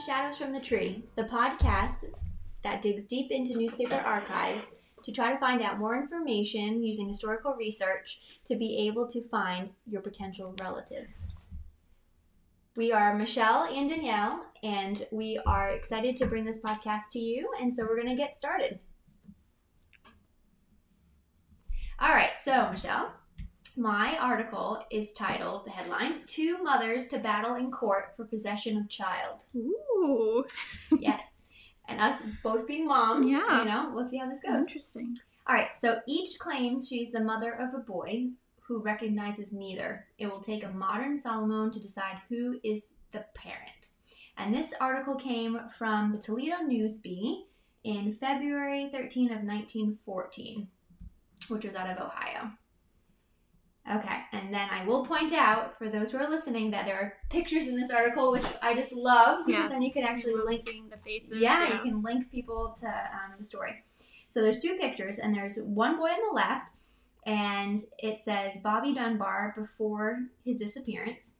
Shadows from the Tree, the podcast that digs deep into newspaper archives to try to find out more information using historical research to be able to find your potential relatives. We are Michelle and Danielle, and we are excited to bring this podcast to you, and so we're going to get started. All right, so Michelle, my article is titled the headline Two Mothers to Battle in Court for Possession of Child. Ooh. yes. And us both being moms, Yeah. you know, we'll see how this goes. Interesting. All right, so each claims she's the mother of a boy who recognizes neither. It will take a modern Solomon to decide who is the parent. And this article came from the Toledo News Bee in February 13 of 1914, which was out of Ohio. Okay, and then I will point out for those who are listening that there are pictures in this article, which I just love because Yes. then you can actually link the faces. yeah, you can link people to um, the story. So there's two pictures, and there's one boy on the left, and it says Bobby Dunbar before his disappearance.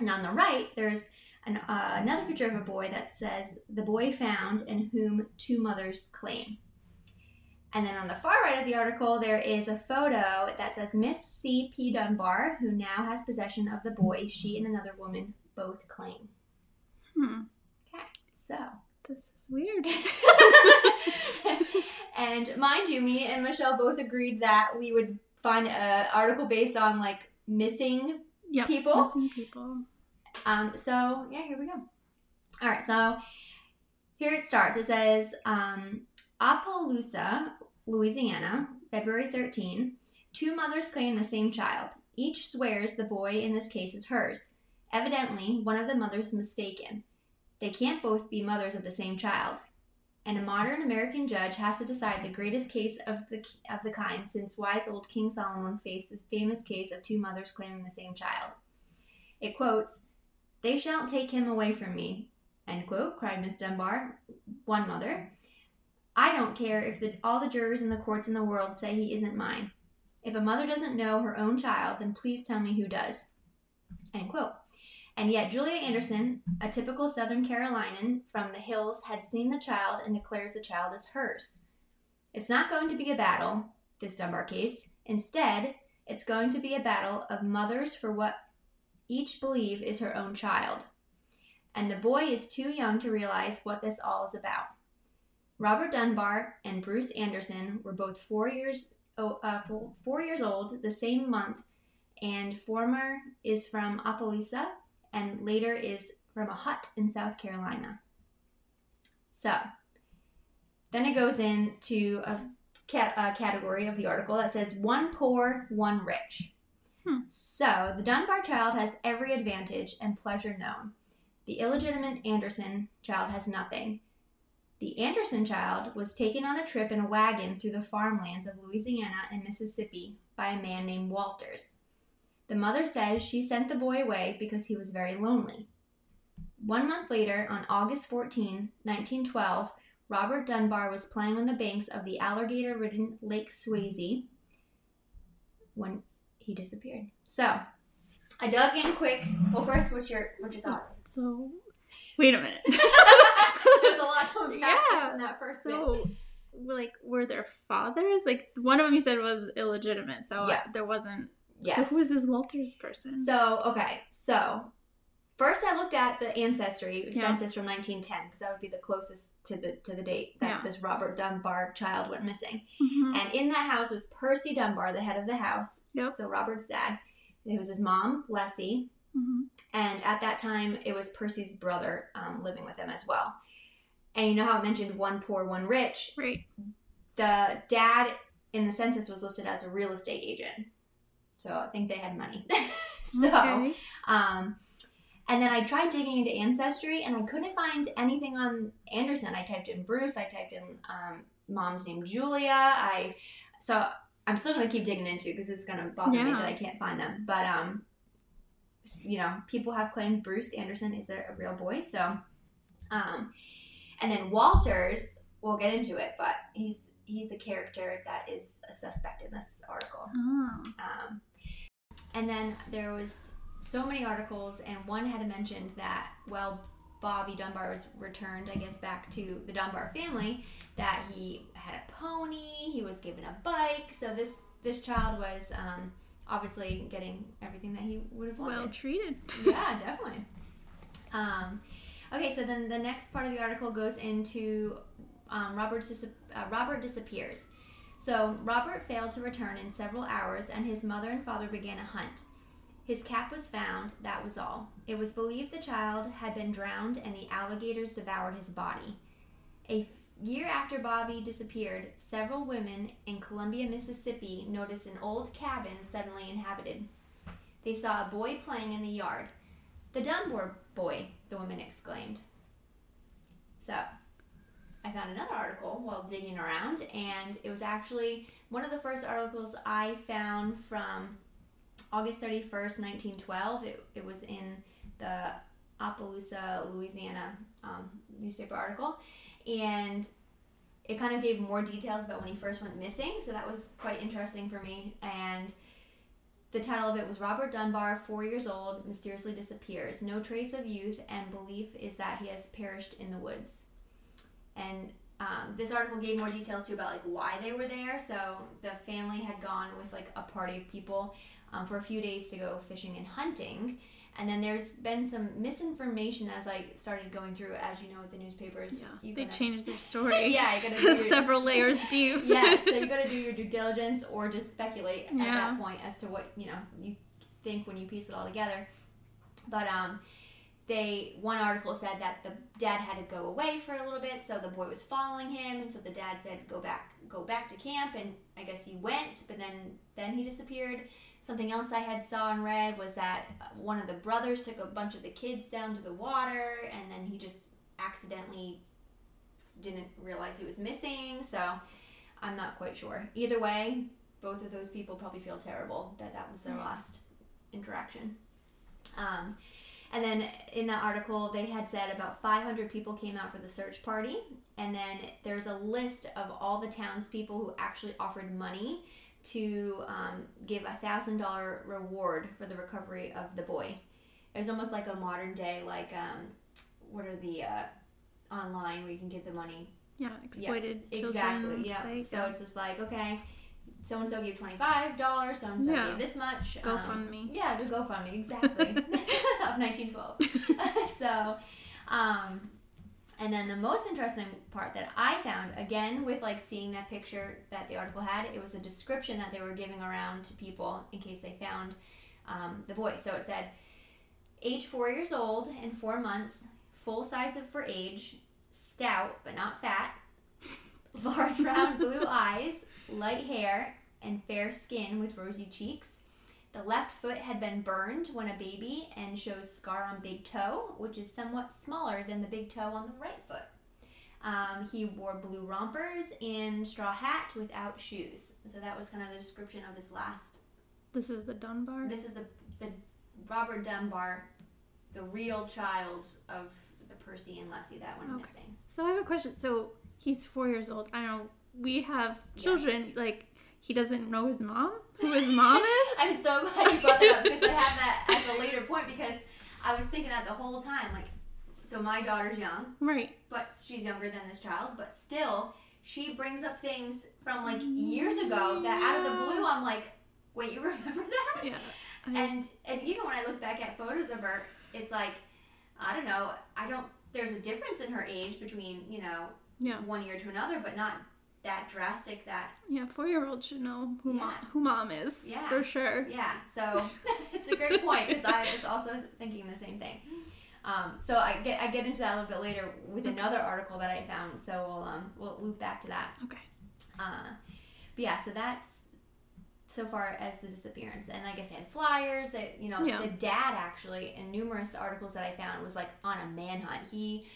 And on the right, there's an, uh, another picture of a boy that says the boy found and whom two mothers claim. And then on the far right of the article, there is a photo that says Miss C.P. Dunbar, who now has possession of the boy she and another woman both claim. Hmm. Okay, so This is weird. and mind you, me and Michelle both agreed that we would find an article based on like missing. Yep. People? Missing people. Um, so yeah, here we go. All right, so here it starts. It says um, Opelousas, Louisiana, February 13. Two mothers claim the same child. Each swears the boy in this case is hers. Evidently, one of the mothers is mistaken. They can't both be mothers of the same child. And a modern American judge has to decide the greatest case of the of the kind since wise old King Solomon faced the famous case of two mothers claiming the same child. It quotes, They shan't take him away from me, end quote, cried Miss Dunbar, one mother. I don't care if the, all the jurors in the courts in the world say he isn't mine. If a mother doesn't know her own child, then please tell me who does. End quote. And yet, Julia Anderson, a typical Southern Carolinian from the hills, had seen the child and declares the child is hers. It's not going to be a battle, this Dunbar case. Instead, it's going to be a battle of mothers for what each believe is her own child. And the boy is too young to realize what this all is about. Robert Dunbar and Bruce Anderson were both four years oh, uh, four- four years old the same month, and former is from Opelousas and later is from a hut in South Carolina. So, then it goes into a, cat, a category of the article that says one poor, one rich. Hmm. So, the Dunbar child has every advantage and pleasure known. The illegitimate Anderson child has nothing. The Anderson child was taken on a trip in a wagon through the farmlands of Louisiana and Mississippi by a man named Walters. The mother says she sent the boy away because he was very lonely. One month later, on August 14, 1912, Robert Dunbar was playing on the banks of the alligator ridden Lake Swayze when he disappeared. So, I dug in quick. Well, first, what's your, what's your thoughts? so wait a minute. There's a lot to unpack just in that first bit. so, like, were their fathers? Like, one of them you said was illegitimate, so Yeah. there wasn't. Yes. So who was this Walters person? So, okay. So, first I looked at the ancestry Yeah. census from 1910 because that would be the closest to the to the date that Yeah. this Robert Dunbar child went missing. Mhm. And in that house was Percy Dunbar, the head of the house. Yep. So Robert's dad. It was his mom, Leslie, Mhm. and at that time it was Percy's brother um, living with him as well. And you know how I mentioned one poor, one rich. Right. The dad in the census was listed as a real estate agent, so I think they had money. so. Okay. Um, and then I tried digging into ancestry, and I couldn't find anything on Anderson. I typed in Bruce. I typed in um, mom's name Julia. I so I'm still gonna keep digging into because it's gonna bother me that I can't find them. But um, you know, people have claimed Bruce Anderson is a, a real boy. So, um, and then Walters, we'll get into it, but he's he's the character that is a suspect in this article. Oh. Um, and then there was so many articles, and one had mentioned that well, Bobby Dunbar was returned, I guess, back to the Dunbar family, that he had a pony, he was given a bike. So this this child was um, obviously getting everything that he would have wanted. Well treated. yeah, definitely. Um, okay, so then the next part of the article goes into um, Robert, dis- uh, Robert disappears. So Robert failed to return in several hours, and his mother and father began a hunt. His cap was found, that was all. It was believed the child had been drowned and the alligators devoured his body. A year after Bobby disappeared, several women in Columbia, Mississippi noticed an old cabin suddenly inhabited. They saw a boy playing in the yard. The Dunbar boy, the women exclaimed. So, I found another article while digging around, and it was actually one of the first articles I found from August 31st, 1912. It, it was in the Opelousas, Louisiana um, newspaper article, and it kind of gave more details about when he first went missing, so that was quite interesting for me. And the title of it was Robert Dunbar, four years old, mysteriously disappears. No trace of youth, and belief is that he has perished in the woods. And um, this article gave more details too about like why they were there. So the family had gone with like a party of people um, for a few days to go fishing and hunting. And then there's been some misinformation as I started going through, as you know, with the newspapers. Yeah, you they gotta- changed their story. yeah, you gotta do your, several layers deep. yeah, so you got to do your due diligence or just speculate at that point as to what you know you think when you piece it all together. But um, they one article said that the dad had to go away for a little bit, so the boy was following him, and so the dad said go back, go back to camp, and I guess he went, but then then he disappeared. Something else I had saw and read was that one of the brothers took a bunch of the kids down to the water, and then he just accidentally didn't realize he was missing. So I'm not quite sure. Either way, both of those people probably feel terrible that that was their Right. last interaction. Um, and then in that article, they had said about 500 people came out for the search party. And then there's a list of all the townspeople who actually offered money to um, give a thousand dollar reward for the recovery of the boy. It was almost like a modern day, like um, what are the uh, online where you can get the money Yeah, exploited children. Exactly. Yeah. so yeah. it's just like okay, so and so gave twenty five dollars, so and so Yeah. gave this much. um, GoFundMe. yeah, the GoFundMe exactly of nineteen twelve. so, um, and then the most interesting part that I found again with like seeing that picture that the article had, it was a description that they were giving around to people in case they found um, the boy. So it said, age four years old and four months, full size of for age, stout but not fat, large round blue eyes, light hair, and fair skin with rosy cheeks. The left foot had been burned when a baby and shows scar on big toe, which is somewhat smaller than the big toe on the right foot. Um, he wore blue rompers and straw hat without shoes. So that was kind of the description of his last. This is the Dunbar. This is the the Robert Dunbar, the real child of the Percy and Leslie that went Okay. missing. So I have a question. So he's four years old. I don't know. We have children. Like he doesn't know his mom. Who his mom is? I'm so glad you brought that up because I have that as a later point because I was thinking that the whole time. Like, so my daughter's young, Right. but she's younger than this child, but still, she brings up things from like years ago that out of the blue, I'm like, wait, you remember that? Yeah. I- And and even when I look back at photos of her, it's like, I don't know, I don't. There's a difference in her age between you know yeah. one year to another, but not that drastic. That Yeah. Four year old should know who mom who mom is. Yeah. For sure. Yeah, so it's a great point because I was also thinking the same thing. Um, so I get I get into that a little bit later with another article that I found. So we'll um, we'll loop back to that. Okay. Uh, but yeah, so that's so far as the disappearance, and like I said, flyers that you know Yeah. the dad actually in numerous articles that I found was like on a manhunt. He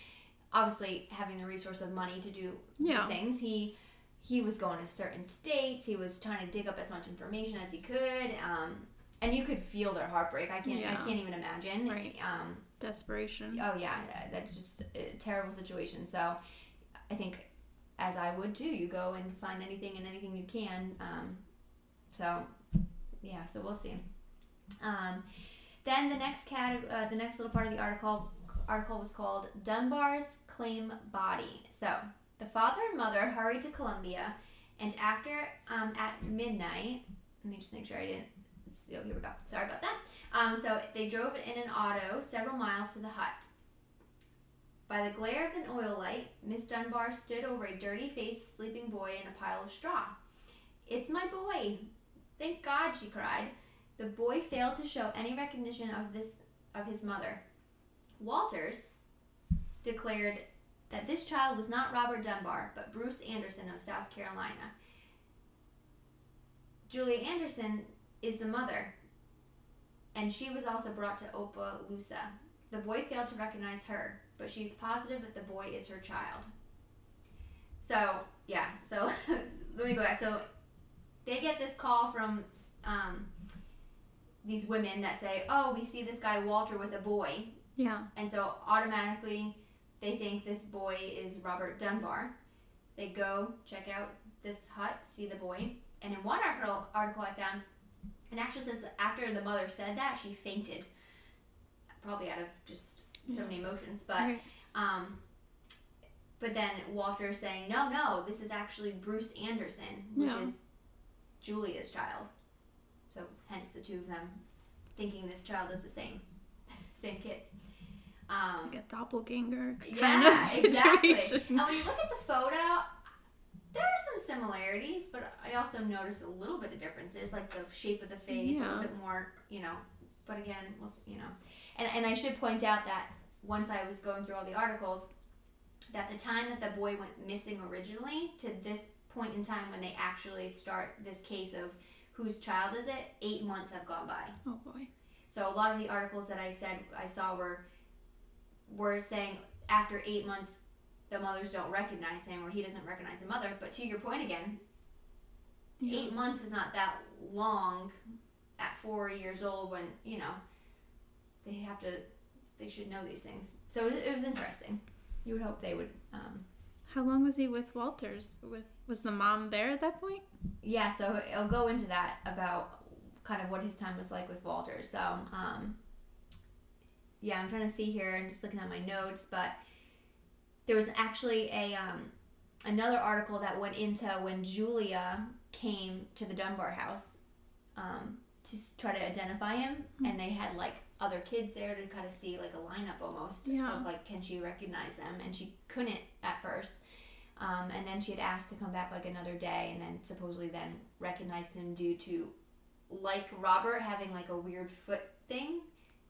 obviously having the resource of money to do Yeah. these things. He he was going to certain states. He was trying to dig up as much information as he could. Um, and you could feel their heartbreak. I can't. I can't even imagine. Right. Um, Desperation. oh yeah, that's just a terrible situation. So, I think, as I would too, you go and find anything and anything you can. Um, so, yeah. So we'll see. Um, then the next cat, uh, the next little part of the article article was called Dunbar's Claim Body. So, the father and mother hurried to Columbia, and after, um, at midnight, let me just make sure I didn't. Oh, here we go. Sorry about that. Um, so, they drove in an auto several miles to the hut. By the glare of an oil light, Miss Dunbar stood over a dirty faced sleeping boy in a pile of straw. It's my boy! Thank God, she cried. The boy failed to show any recognition of this of his mother. Walters declared that this child was not Robert Dunbar, but Bruce Anderson of South Carolina. Julia Anderson is the mother, and she was also brought to Opelousas. The boy failed to recognize her, but she's positive that the boy is her child. So, yeah, so let me go back. So, they get this call from um, these women that say, "Oh, we see this guy Walter with a boy," Yeah. and so automatically they think this boy is Robert Dunbar. They go check out this hut, see the boy, and in one article, article I found, it actually says that after the mother said that, she fainted, probably out of just so many emotions. But um, but then Walter's saying, "No, no, this is actually Bruce Anderson, which is Julia's child." So hence the two of them thinking this child is the same, same kid. Um, Like a doppelganger kind yeah, of exactly. situation. And when you look at the photo, there are some similarities, but I also noticed a little bit of differences, like the shape of the face, a little bit more, you know. But again, we'll you know, and and I should point out that once I was going through all the articles, that the time that the boy went missing originally to this point in time when they actually start this case of whose child is it, eight months have gone by. Oh boy. So a lot of the articles that I said I saw were were saying after eight months the mothers don't recognize him or he doesn't recognize the mother. But to your point again, Yeah. eight months is not that long at four years old when you know they have to they should know these things. So it was, it was interesting. You would hope they would. Um, How long was he with Walters? With was the mom there at that point? yeah, so it'll go into that about kind of what his time was like with Walter. So, um, yeah, I'm trying to see here. I'm just looking at my notes, but there was actually a um, another article that went into when Julia came to the Dunbar house um, to try to identify him, and they had like other kids there to kind of see like a lineup almost Yeah. of like can she recognize them, and she couldn't at first. Um, and then she had asked to come back like another day, and then supposedly then recognized him due to, like Robert having like a weird foot thing.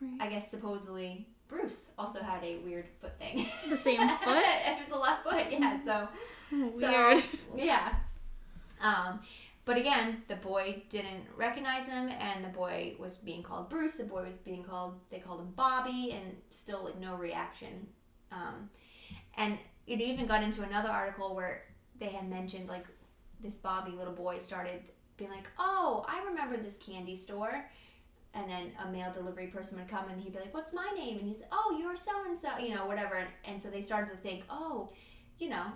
Right. I guess supposedly Bruce also had a weird foot thing. The same foot? it was a left foot, yeah. So Weird. so, yeah. Um, but again, the boy didn't recognize him, and the boy was being called Bruce. The boy was being called, they called him Bobby, and still like no reaction. Um, and it even got into another article where they had mentioned like this Bobby little boy started being like, "Oh, I remember this candy store." And then a mail delivery person would come and he'd be like, "What's my name?" And he's, "Oh, you're so and so," you know, whatever. And, and so they started to think, "Oh, you know,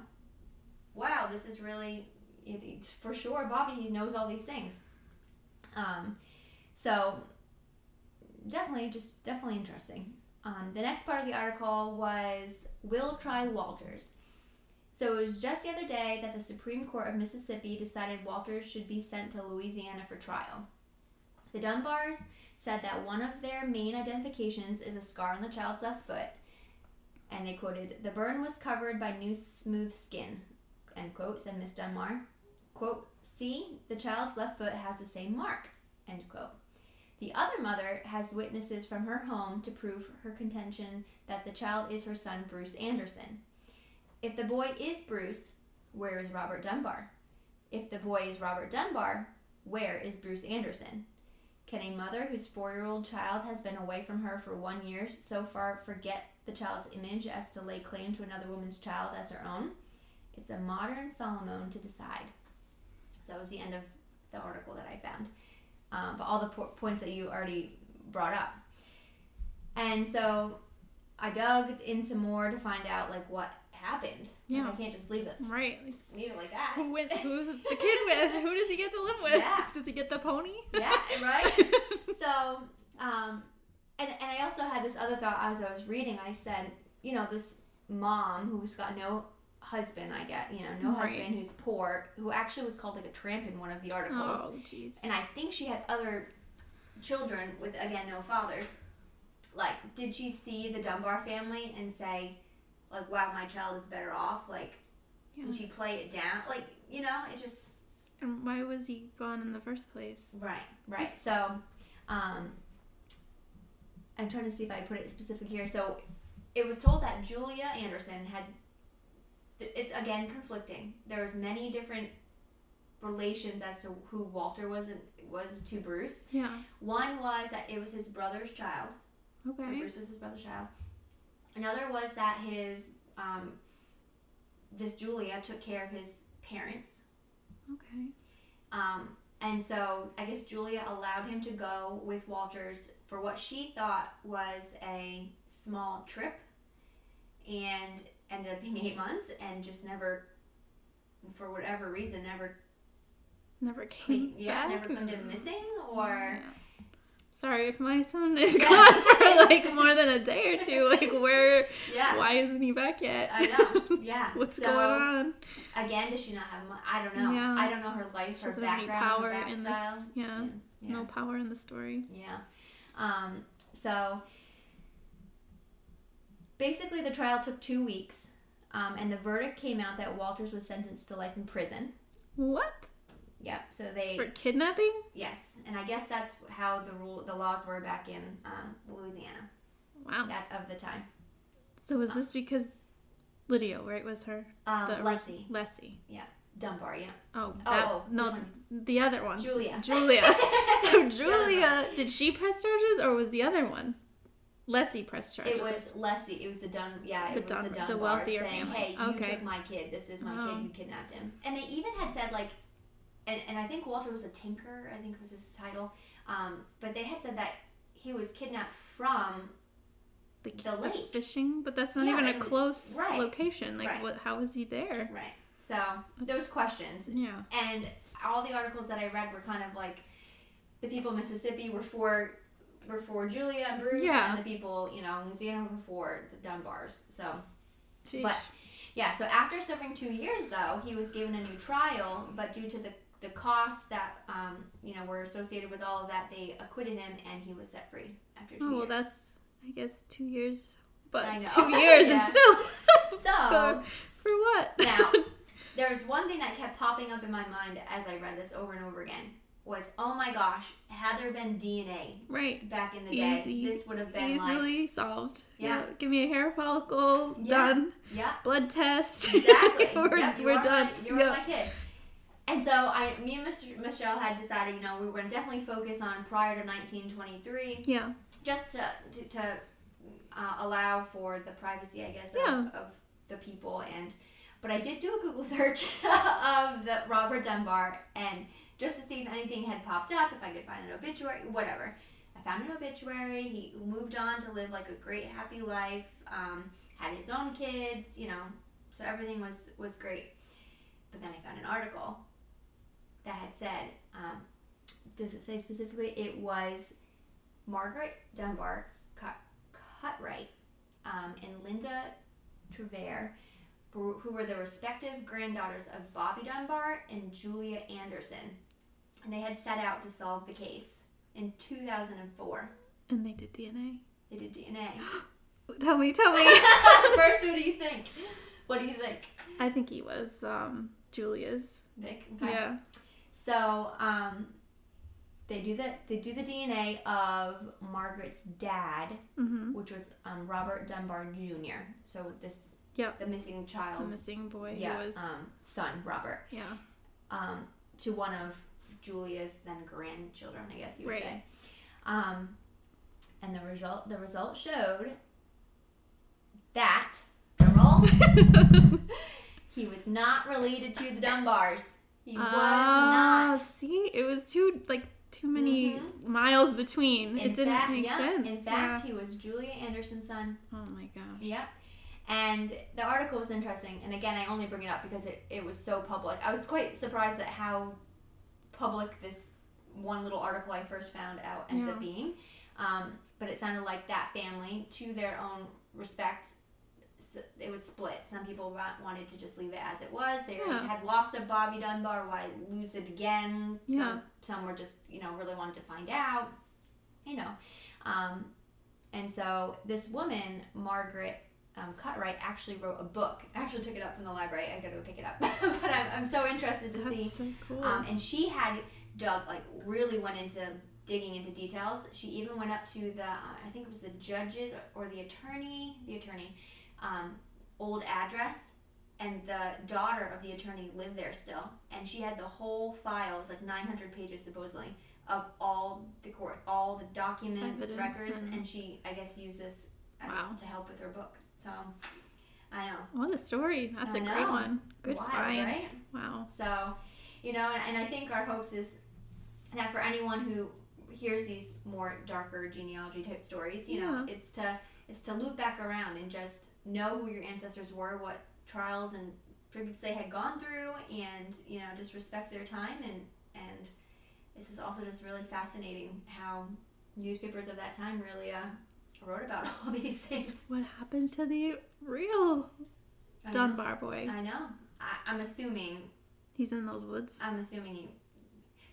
wow, this is really it, for sure Bobby. He knows all these things. Um, so definitely, just definitely interesting. Um, the next part of the article was Will try Walters. So it was just the other day that the Supreme Court of Mississippi decided Walters should be sent to Louisiana for trial. The Dunbars said that one of their main identifications is a scar on the child's left foot, and they quoted, "The burn was covered by new smooth skin." End quote. Said Miss Dunbar. Quote, "See, the child's left foot has the same mark." End quote. The other mother has witnesses from her home to prove her contention that the child is her son Bruce Anderson. If the boy is Bruce, where is Robert Dunbar? If the boy is Robert Dunbar, where is Bruce Anderson? Can a mother whose four year old child has been away from her for one year so far forget the child's image as to lay claim to another woman's child as her own? It's a modern Solomon to decide. So that was the end of the article that I found. Um, but all the po- points that you already brought up. And so I dug into more to find out like what happened. Like, Yeah. I can't just leave it Right. leave it like that. Who went, who's the kid with? Who does he get to live with? Yeah. Does he get the pony? yeah, right? so um and, and i also had had this other thought as I was reading. I said, you know, this mom who's got no husband, I get, you know, no Right. husband, who's poor, who actually was called like a tramp in one of the articles. Oh, jeez. And I think she had other children with, again, no fathers. Like, did she see the Dunbar family and say, like, wow, my child is better off? Like, Yeah. did she play it down? Like, you know, it just. And why was he gone in the first place? Right, right. So, um, I'm trying to see if I put it specific here. So, it was told that Julia Anderson had. It's again conflicting. There was many different relations as to who Walter was was to Bruce. Yeah. One was that it was his brother's child. okay So Bruce was his brother's child. Another was that his um, this Julia took care of his parents. Okay. Um, and so I guess Julia allowed him to go with Walters for what she thought was a small trip and ended up being eight months and just never, for whatever reason, never, Never came yeah, back. never come to missing or. Yeah. Sorry if my son is Yeah. gone for like more than a day or two. Like where? Yeah. Why isn't he back yet? I know. Yeah. What's So, going on? Again, does she not have money? I don't know. Yeah. I don't know her life, She her background, power her in this. style. Yeah. Yeah. No power in the story. Yeah. Um, so basically, the trial took two weeks, um, and the verdict came out that Walters was sentenced to life in prison. What? Yep. So they For kidnapping? yes, and I guess that's how the rule the laws were back in um, Louisiana Wow. at of the time. So was this because Lydia, right, was her? Um, the Leslie Leslie. Dunbar, yeah. Oh, Oh, that, oh, no, the other one. Julia. Julia. so Julia, did she press charges or was the other one? Leslie pressed charges. It was Leslie. It was the Dun. Yeah, The it was Dun- the the Dunbar wealthier saying, family. "Hey, you Okay. took my kid. This is my Oh. kid. You kidnapped him." And they even had said like, and and I think Walter was a tinker. I think was his title. Um, but they had said that he was kidnapped from the, the lake. fishing, but that's not Yeah, even a close right, location. Like, right. what? How was he there? right. So those questions, Yeah. and all the articles that I read were kind of like, the people in Mississippi were for were for Julia and Bruce, Yeah. and the people you know in Louisiana were for the Dunbars. So. Sheesh. But- Yeah, so after serving two years, though, he was given a new trial, but due to the, the costs that, um, you know, were associated with all of that, they acquitted him and he was set free after two oh well, years. that's I guess two years, but two years Yeah. is still So, for what? now, there was one thing that kept popping up in my mind as I read this over and over again was, oh my gosh, had there been DNA right. back in the day, Easy. this would have been like, Easily solved. Yeah. Give me a hair follicle. Yeah. Done. yeah, Blood test. Exactly. we're yep, you we're done. My, you're Yep. my kid. And so I, me and Michelle had decided, you know, we were going to definitely focus on prior to 1923, Yeah. just to to, to uh, allow for the privacy, I guess, of, Yeah. of the people. And but I did do a Google search of the Robert Dunbar, and just to see if anything had popped up, if I could find an obituary, whatever. I found an obituary. He moved on to live like a great, happy life. Um, had his own kids, you know, so everything was was great. But then I found an article that had said, um, does it say specifically? It was Margaret Dunbar Cut, Cutright um, and Linda Trevere, who were the respective granddaughters of Bobby Dunbar and Julia Anderson. And they had set out to solve the case in 2004. And they did DNA. They did DNA. Tell me, tell me. First, what do you think? What do you think, I think he was um, Julia's. Vic? Okay. Yeah. So, um, they do the they do the DNA of Margaret's dad, Mm-hmm. which was um, Robert Dunbar Jr. So this, Yep. the missing child, The missing boy. yeah, was. um, son, Robert, yeah. um, to one of Julia's then grandchildren, I guess you would Right. say. Um, and the result the result showed that roll, he was not related to the Dunbars. He was Ah, not. See, it was too like too many Mhm. miles between. In it didn't fact, make yeah, sense. In fact, he was Julia Anderson's son. Oh my gosh. Yep. And the article was interesting. And again, I only bring it up because it, it was so public. I was quite surprised at how public this one little article I first found out ended up being. Um, but it sounded like that family, to their own respect, it was split. Some people wanted to just leave it as it was. They Yeah. had lost a Bobby Dunbar. Why lose it again? Yeah. Some, some were just, you know, really wanted to find out. You know. Um, and so this woman, Margaret um, Cutright, actually wrote a book. I actually took it up from the library. I gotta go pick it up. but I'm, I'm so interested to see That's so cool. um, and she had dug like really went into digging into details. She even went up to the uh, I think it was the judges or, or the attorney, the attorney, um, old address, and the daughter of the attorney lived there still, and she had the whole file. It was like 900 pages supposedly of all the court, all the documents, Evidence records, and- and she I guess used this as, Wow. to help with her book. So I know. what a story. That's I a great one. Good Wild, find. right? Wow. So, you know, and, and I think our hopes is that for anyone who hears these more darker genealogy type stories, you know, it's to it's to loop back around and just know who your ancestors were, what trials and tributes they had gone through, and you know, just respect their time and and this is also just really fascinating how newspapers of that time really uh, wrote about all these things. What happened to the real Dunbar boy? I know. I, I'm assuming He's in those woods. I'm assuming he.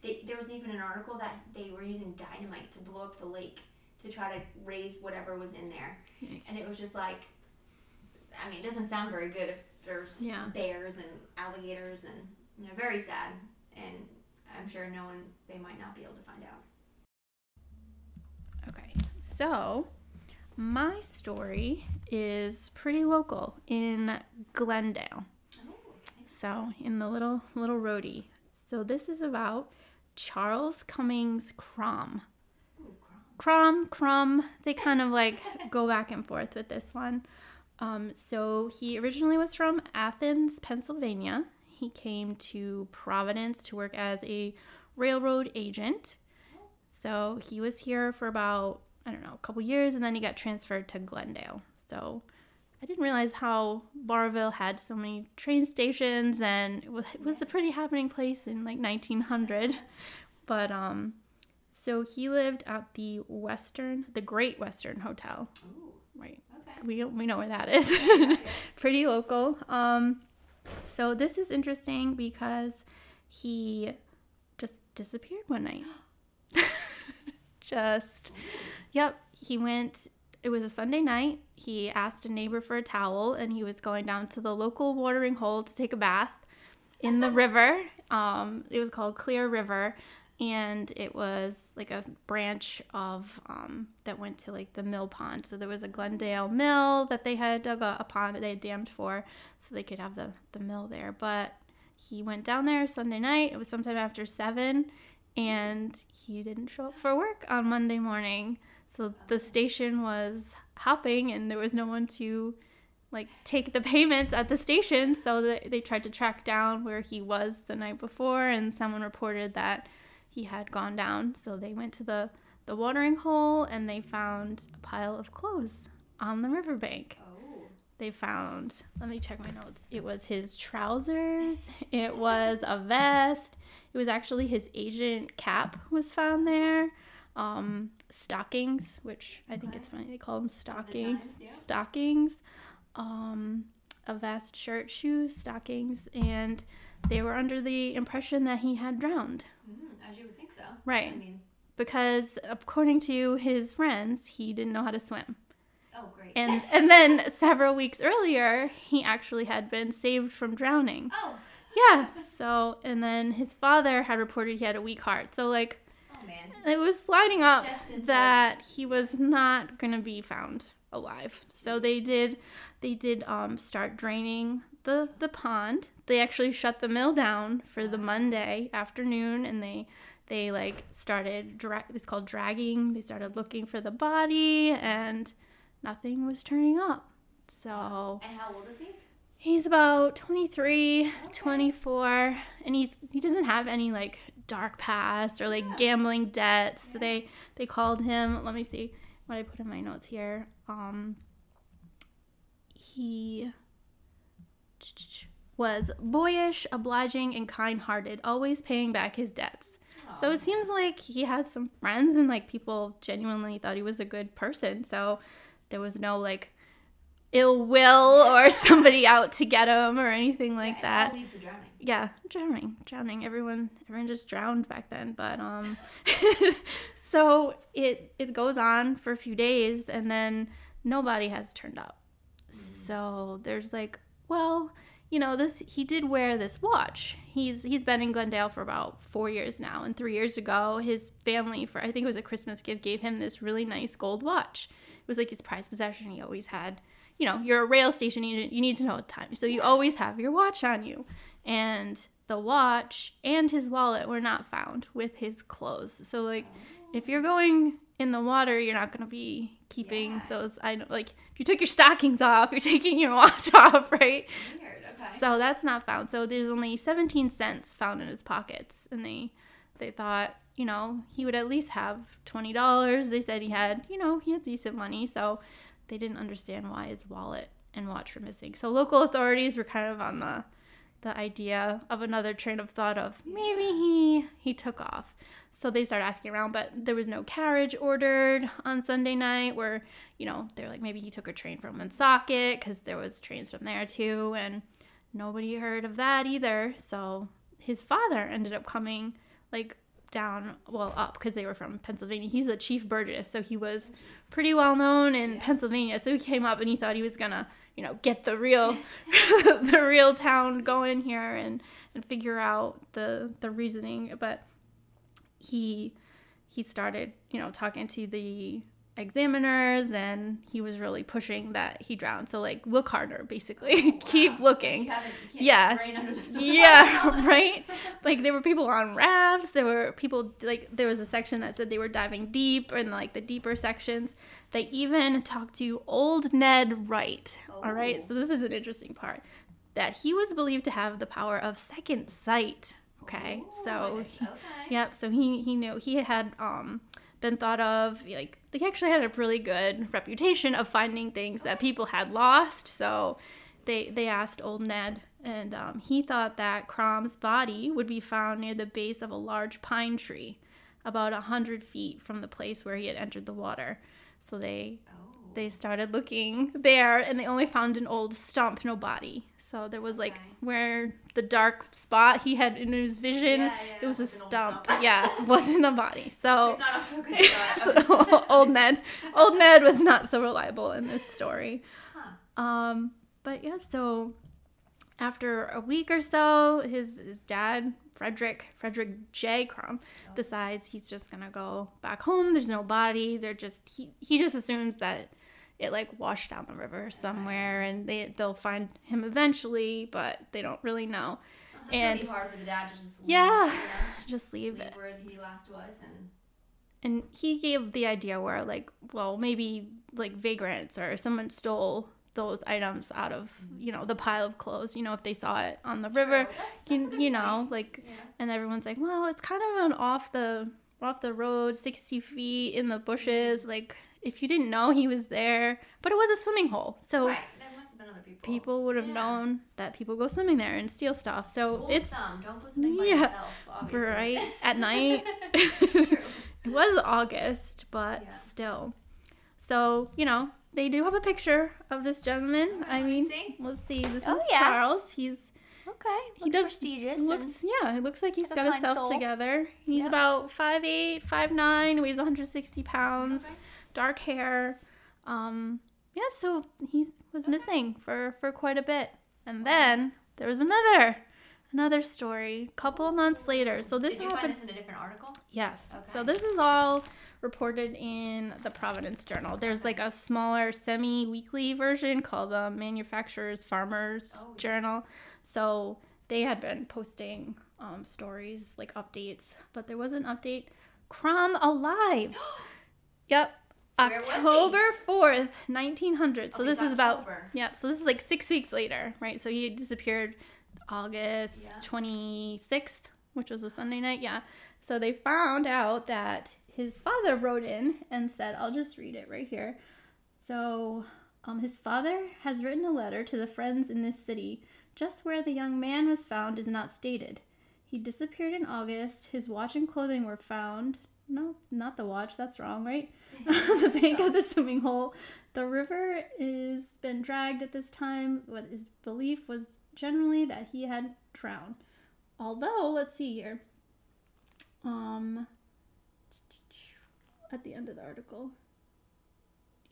They, there was even an article that they were using dynamite to blow up the lake to try to raise whatever was in there, Yikes. and it was just like, I mean, it doesn't sound very good if there's Yeah. bears and alligators and you know, very sad, and I'm sure no one they might not be able to find out. Okay, so my story is pretty local in Glendale. Oh, So in the little little Rhody. So this is about Charles Cummings Krom. ooh, krom. Krom, they kind of like go back and forth with this one. Um, so he originally was from Athens, Pennsylvania. He came to Providence to work as a railroad agent. So he was here for about, I don't know, a couple years and then he got transferred to Glendale. So I didn't realize how Burrillville had so many train stations and it was, a pretty happening place in like 1900. But um so he lived at the Western, the Great Western Hotel. Ooh, Right. Okay. We don't, we know where that is. Pretty local. Um, so this is interesting because he just disappeared one night. just, yep. He went. It was a Sunday night. He asked a neighbor for a towel, and he was going down to the local watering hole to take a bath in the river. Um, it was called Clear River, and it was like a branch of um, that went to like the mill pond. So there was a Glendale mill that they had dug a, a pond that they had dammed for, so they could have the the mill there. But he went down there Sunday night. It was sometime after seven, and he didn't show up for work on Monday morning. So the station was hopping, and there was no one to like take the payments at the station. So they, they tried to track down where he was the night before, and someone reported that he had gone down. So they went to the the watering hole, and they found a pile of clothes on the riverbank. Oh, They found, let me check my notes. It was his trousers, it was a vest, it was actually his agent cap was found there. Um, stockings, which I think Okay. it's funny they call them stockings. times, yeah. Stockings, um, a vest, shirt, shoes, stockings, and they were under the impression that he had drowned. Mm, as you would think so. Right. I mean, Because according to his friends, he didn't know how to swim. oh great. And and then several weeks earlier, he actually had been saved from drowning. oh, Yeah. So and then his father had reported he had a weak heart. So like oh man. it was lining up that he was not gonna be found alive. So they did they did um start draining the the pond. They actually shut the mill down for the Monday afternoon and they they like started dra- it's called dragging. They started looking for the body and nothing was turning up. So And how old is he? He's about 23, 24, and he's he doesn't have any like dark past or like Yeah. gambling debts. So they they called him. Let me see what I put in my notes here. Um, he was boyish, obliging, and kind-hearted, always paying back his debts. So it seems like he had some friends and like people genuinely thought he was a good person. So there was no like ill will or somebody out to get him or anything like Yeah, that. drowning. Yeah, drowning, drowning. Everyone, everyone just drowned back then. But um, so it it goes on for a few days, and then nobody has turned up. So there's like, well, you know, this he did wear this watch. He's he's been in Glendale for about four years now, and three years ago, his family for I think it was a Christmas gift gave him this really nice gold watch. It was like his prized possession. He always had. You know, you're a rail station agent. You need to know the time, so you always have your watch on you and the watch and his wallet were not found with his clothes. So like if you're going in the water, you're not going to be keeping Yeah. those I like if you took your stockings off, you're taking your watch off, right? Weird. Okay. So that's not found. So there's only 17 cents found in his pockets and they they thought, you know, he would at least have $20. They said he had, you know, he had decent money, so they didn't understand why his wallet and watch were missing. So local authorities were kind of on the the idea of another train of thought of maybe he he took off. So they started asking around, but there was no carriage ordered on Sunday night. Where you know they're like maybe he took a train from Woonsocket because there was trains from there too, and nobody heard of that either. So his father ended up coming like down, well up because they were from Pennsylvania. He's a chief burgess, so he was pretty well known in Pennsylvania. So he came up and he thought he was gonna, you know, get the real, the real town going here and and figure out the the reasoning. But he he started, you know, talking to the examiners and he was really pushing that he drowned. So like look harder basically. Keep looking. You you Yeah. Yeah, right? Like there were people on rafts, there were people like there was a section that said they were diving deep in like the deeper sections. They even talked to old Ned Wright. All right. Oh. So this is an interesting part that he was believed to have the power of second sight. Okay. Ooh, so he- okay. Yep. So he he knew he had um been thought of like they actually had a really good reputation of finding things that people had lost. So they they asked old Ned, and um, he thought that Krom's body would be found near the base of a large pine tree, about a hundred feet from the place where he had entered the water. So they. They started looking there and they only found an old stump, no body. So there was like Okay. where the dark spot he had in his vision, Yeah, yeah, it was a like an old stump. stump. yeah, it wasn't a body. So So, not a good so old Ned, old Ned was not so reliable in this story. Huh. Um, but yeah, so after a week or so, his his dad, Frederick Frederick J. Crum, decides he's just gonna go back home. There's no body. They're just he he just assumes that it like washed down the river somewhere, and they they'll find him eventually, but they don't really know. Oh, that's And- really hard for the dad to just leave, Yeah. you know, Just leave leave it. where he last was and And he gave the idea where like, well, maybe like vagrants or someone stole those items out of mm-hmm. you know the pile of clothes. You know, if they saw it on the river. That's- that's you, you know, like, Yeah. and everyone's like, well, it's kind of an off the off the road, sixty feet in the bushes. Mm-hmm. Like, if you didn't know he was there, but it was a swimming hole, so Right. There must have been other people. people would have Yeah. known that people go swimming there and steal stuff. So Rule it's thumb, don't go swimming by yeah, yourself, obviously. right at night. It was August, but Yeah. still. So, you know, they do have a picture of this gentleman. I Let mean, see. let's see. This Oh, is yeah. Charles. He's Okay. he does prestigious. looks yeah, it looks like he's Got a got kind himself soul. together. He's Yep. about 5'8", 5'9", weighs 160 pounds, Okay. Dark hair. Um, yeah, so he was missing for for quite a bit. And then there was another another story a couple of months later. So this Did you happened find this in a different article? Yes. Okay. So this is all reported in the Providence Journal. There's like a smaller semi weekly version called the Manufacturers Farmers Oh, yeah. Journal. So they had been posting um, stories, like updates, but there was an update. Krom alive. yep. Where was he? October 4th, 1900. So Okay, this is about yeah, so this is like six weeks later, right? So he disappeared August Yeah. 26th, which was a Sunday night. Yeah. So they found out that his father wrote in and said, I'll just read it right here. So um, his father has written a letter to the friends in this city. Just where the young man was found is not stated. He disappeared in August. His watch and clothing were found. No, not the watch. That's wrong, right? the bank of the swimming hole. The river is been dragged at this time. What his belief was generally that he had drowned. Although, let's see here. Um, at the end of the article.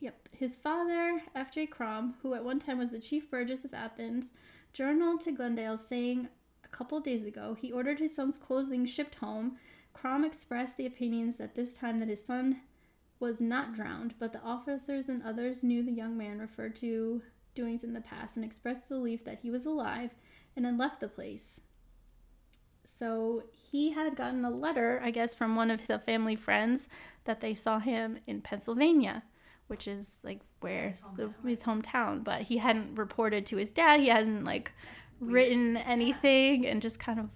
Yep. His father, F.J. Krom, who at one time was the chief burgess of Athens, journaled to Glendale saying a couple days ago he ordered his son's clothing shipped home. Krom expressed the opinions that this time that his son was not drowned, but the officers and others knew the young man referred to doings in the past and expressed the belief that he was alive and had left the place. So he had gotten a letter, I guess, from one of the family friends that they saw him in Pennsylvania, which is like where His the, hometown, his hometown. But he hadn't reported to his dad. He hadn't like written anything, and just kind of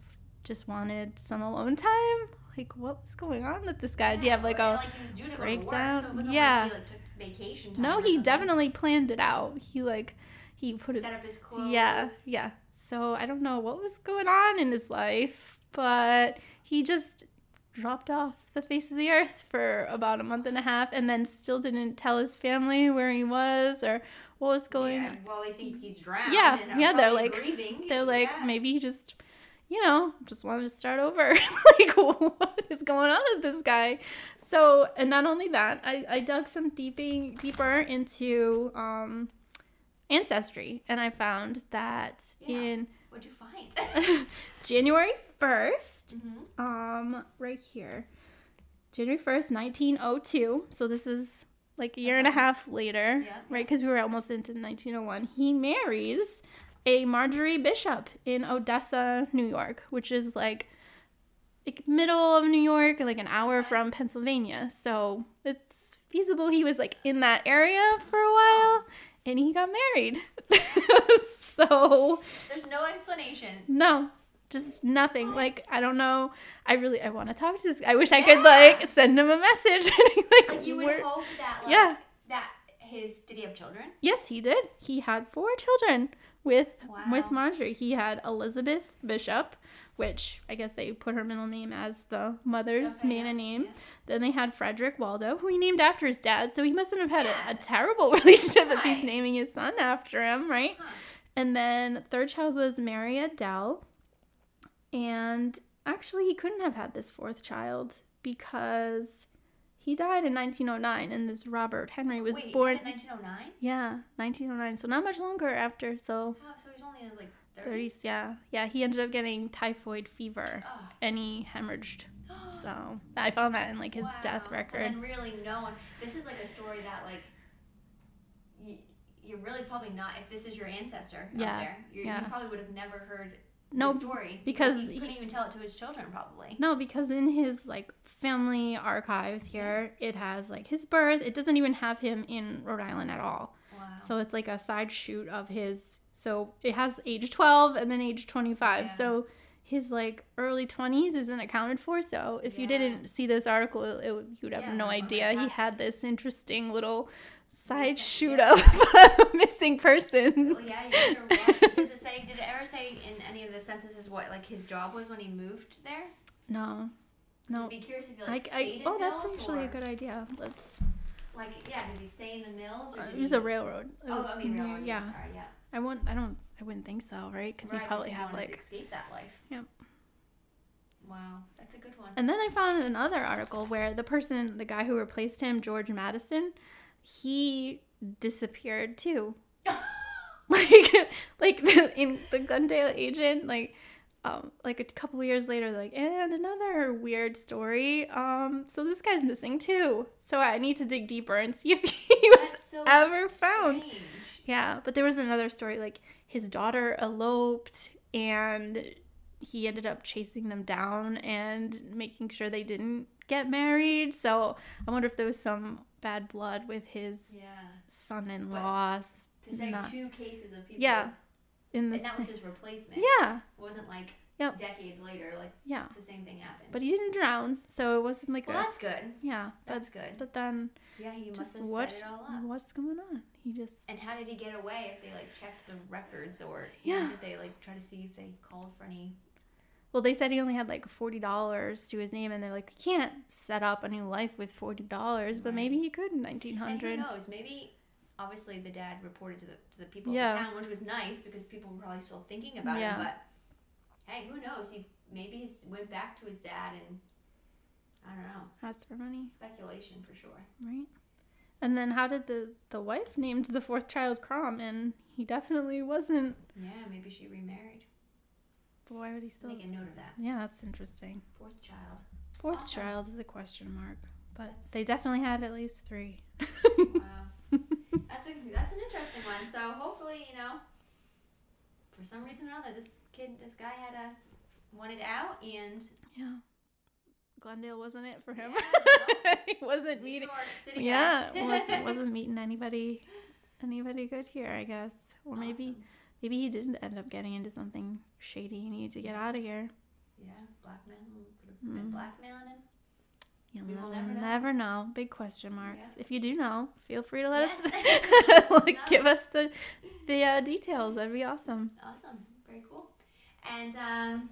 just wanted some alone time. Like, what was going on with this guy? Do you have like a like he was due to go to breakdown? Work, so Yeah. Like he like vacation no? He definitely planned it out. He like he put his set up his clothes. yeah, yeah. So I don't know what was going on in his life, but he just dropped off the face of the earth for about a month and a half and then still didn't tell his family where he was or what was going on. Yeah, well, they think he's drowned. Yeah, and yeah, they're like- grieving. They're like, Yeah. maybe he just, you know, just wanted to start over. like, what is going on with this guy? So, and not only that, I, I dug some deeping, deeper into um, ancestry, and I found that Yeah. in What'd you find? January 1st, Mhm. um, right here, January 1st, 1902. So this is like a year and a half later, Yeah, right? Because we were almost into 1901. He marries a Marjorie Bishop in Odessa, New York, which is like, like middle of New York, like an hour from Pennsylvania. So it's feasible he was like in that area for a while, oh. and he got married. so There's no explanation. no, just nothing. What? Like I don't know. I really I want to talk to this. I wish I could like send him a message. like, Like you would hope that, like, Yeah. His did he have children? Yes, he did. He had four children with with Marjorie. He had Elizabeth Bishop, which I guess they put her middle name as the mother's Okay, maiden yeah, name. yeah. Then they had Frederick Waldo, who he named after his dad. So he mustn't have had a, a terrible relationship if he's naming his son after him, right? Huh. And then third child was Mary Adele. And actually he couldn't have had this fourth child because he died in 1909 and this Robert Henry was Wait, born in 1909? yeah, 1909. So not much longer after. So Oh, so he's only like 30s. 30s, yeah. Yeah, he ended up getting typhoid fever Oh. and he hemorrhaged. So I found that in like his death Wow. record. So then really no one. This is like a story that like. You, you're really probably not if this is your ancestor Yeah, out there. You're, yeah. You probably would have never heard no, story because he, he- couldn't even tell it to his children probably. no, because in his like family archives here, it has like his birth. It doesn't even have him in Rhode Island at all. Wow. So it's like a side shoot of his. So it has age 12 and then age 25. Yeah. So his like early 20s isn't accounted for. So if you didn't see this article, it, it, you'd have Yeah, no idea. He had this interesting little side shoot yeah. of a missing person. Well, yeah, you wonder what. Does it say? Did it ever say in any of the censuses what like his job was when he moved there? No. No. I'd be curious if he like I, in oh, that's actually or, a good idea. Let's. Like, yeah, did he stay in the mills or Uh, it was he, a railroad. It Oh, was I mean, railroad. yeah. Sorry, yeah. I won't. I don't. I wouldn't think so, right? Because Right, you probably he have like. escape that life. Yep. Wow, that's a good one. And then I found another article where the person, the guy who replaced him, George Madison, he disappeared too. like, like the, in the Glendale agent, like, um, like a couple years later, like, and another weird story. Um, so this guy's missing too. So I need to dig deeper and see if he was so ever found. strange. Yeah, but there was another story like his daughter eloped and he ended up chasing them down and making sure they didn't get married. So I wonder if there was some bad blood with his Yeah. son-in-law. To say not- two cases of people. Yeah, in the And that was his replacement. yeah, It wasn't like Yep. decades later, like yeah. the same thing happened. But he didn't drown, so it wasn't like well, a that's good. yeah. That's But good. but then Yeah, he must just have what set it all up. what's going on? He just And how did he get away if they like checked the records or Yeah. did they like try to see if they called for any? Well, they said he only had like forty dollars to his name, and they're like, "We can't set up a new life with forty dollars." But Right. maybe he could in nineteen And who knows? Maybe, obviously, the dad reported to the to the people Yeah. of the town, which was nice because people were probably still thinking about Yeah. him. But hey, who knows? He maybe he went back to his dad, and I don't know. Asked for money, Speculation for sure. right? And then how did the the wife named the fourth child Krom? And he definitely wasn't. Yeah, maybe she remarried. But why would he still? Make a note of that. Yeah, that's interesting. Fourth child. Fourth Awesome. child is a question mark, but That's- they definitely had at least three. Wow. that's a, that's an interesting one. So hopefully, you know, for some reason or other, this kid, this guy had a wanted out, and Yeah. Glendale wasn't it for him. Yeah, he wasn't New meeting. City Yeah, wasn't wasn't meeting anybody, anybody good here, I guess. Or Awesome. maybe he didn't end up getting into something shady. He needed to get out of here. Yeah, blackmail. Could have been Mm. blackmailing him. You'll We will never, never never know. know. Big question marks. Yeah. If you do know, feel free to let Yes. us like, No. give us the the uh, details. That'd be awesome. Awesome. Very cool. And um,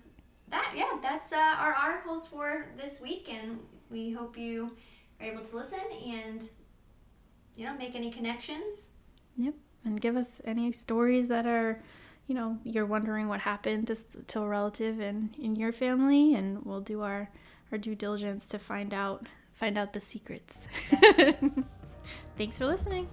that, yeah, that's uh, our articles for this week. And we hope you are able to listen and, you know, make any connections. And give us any stories that are, you know, you're wondering what happened to, to a relative in, in your family, and we'll do our, our due diligence to find out find out the secrets. Thanks for listening.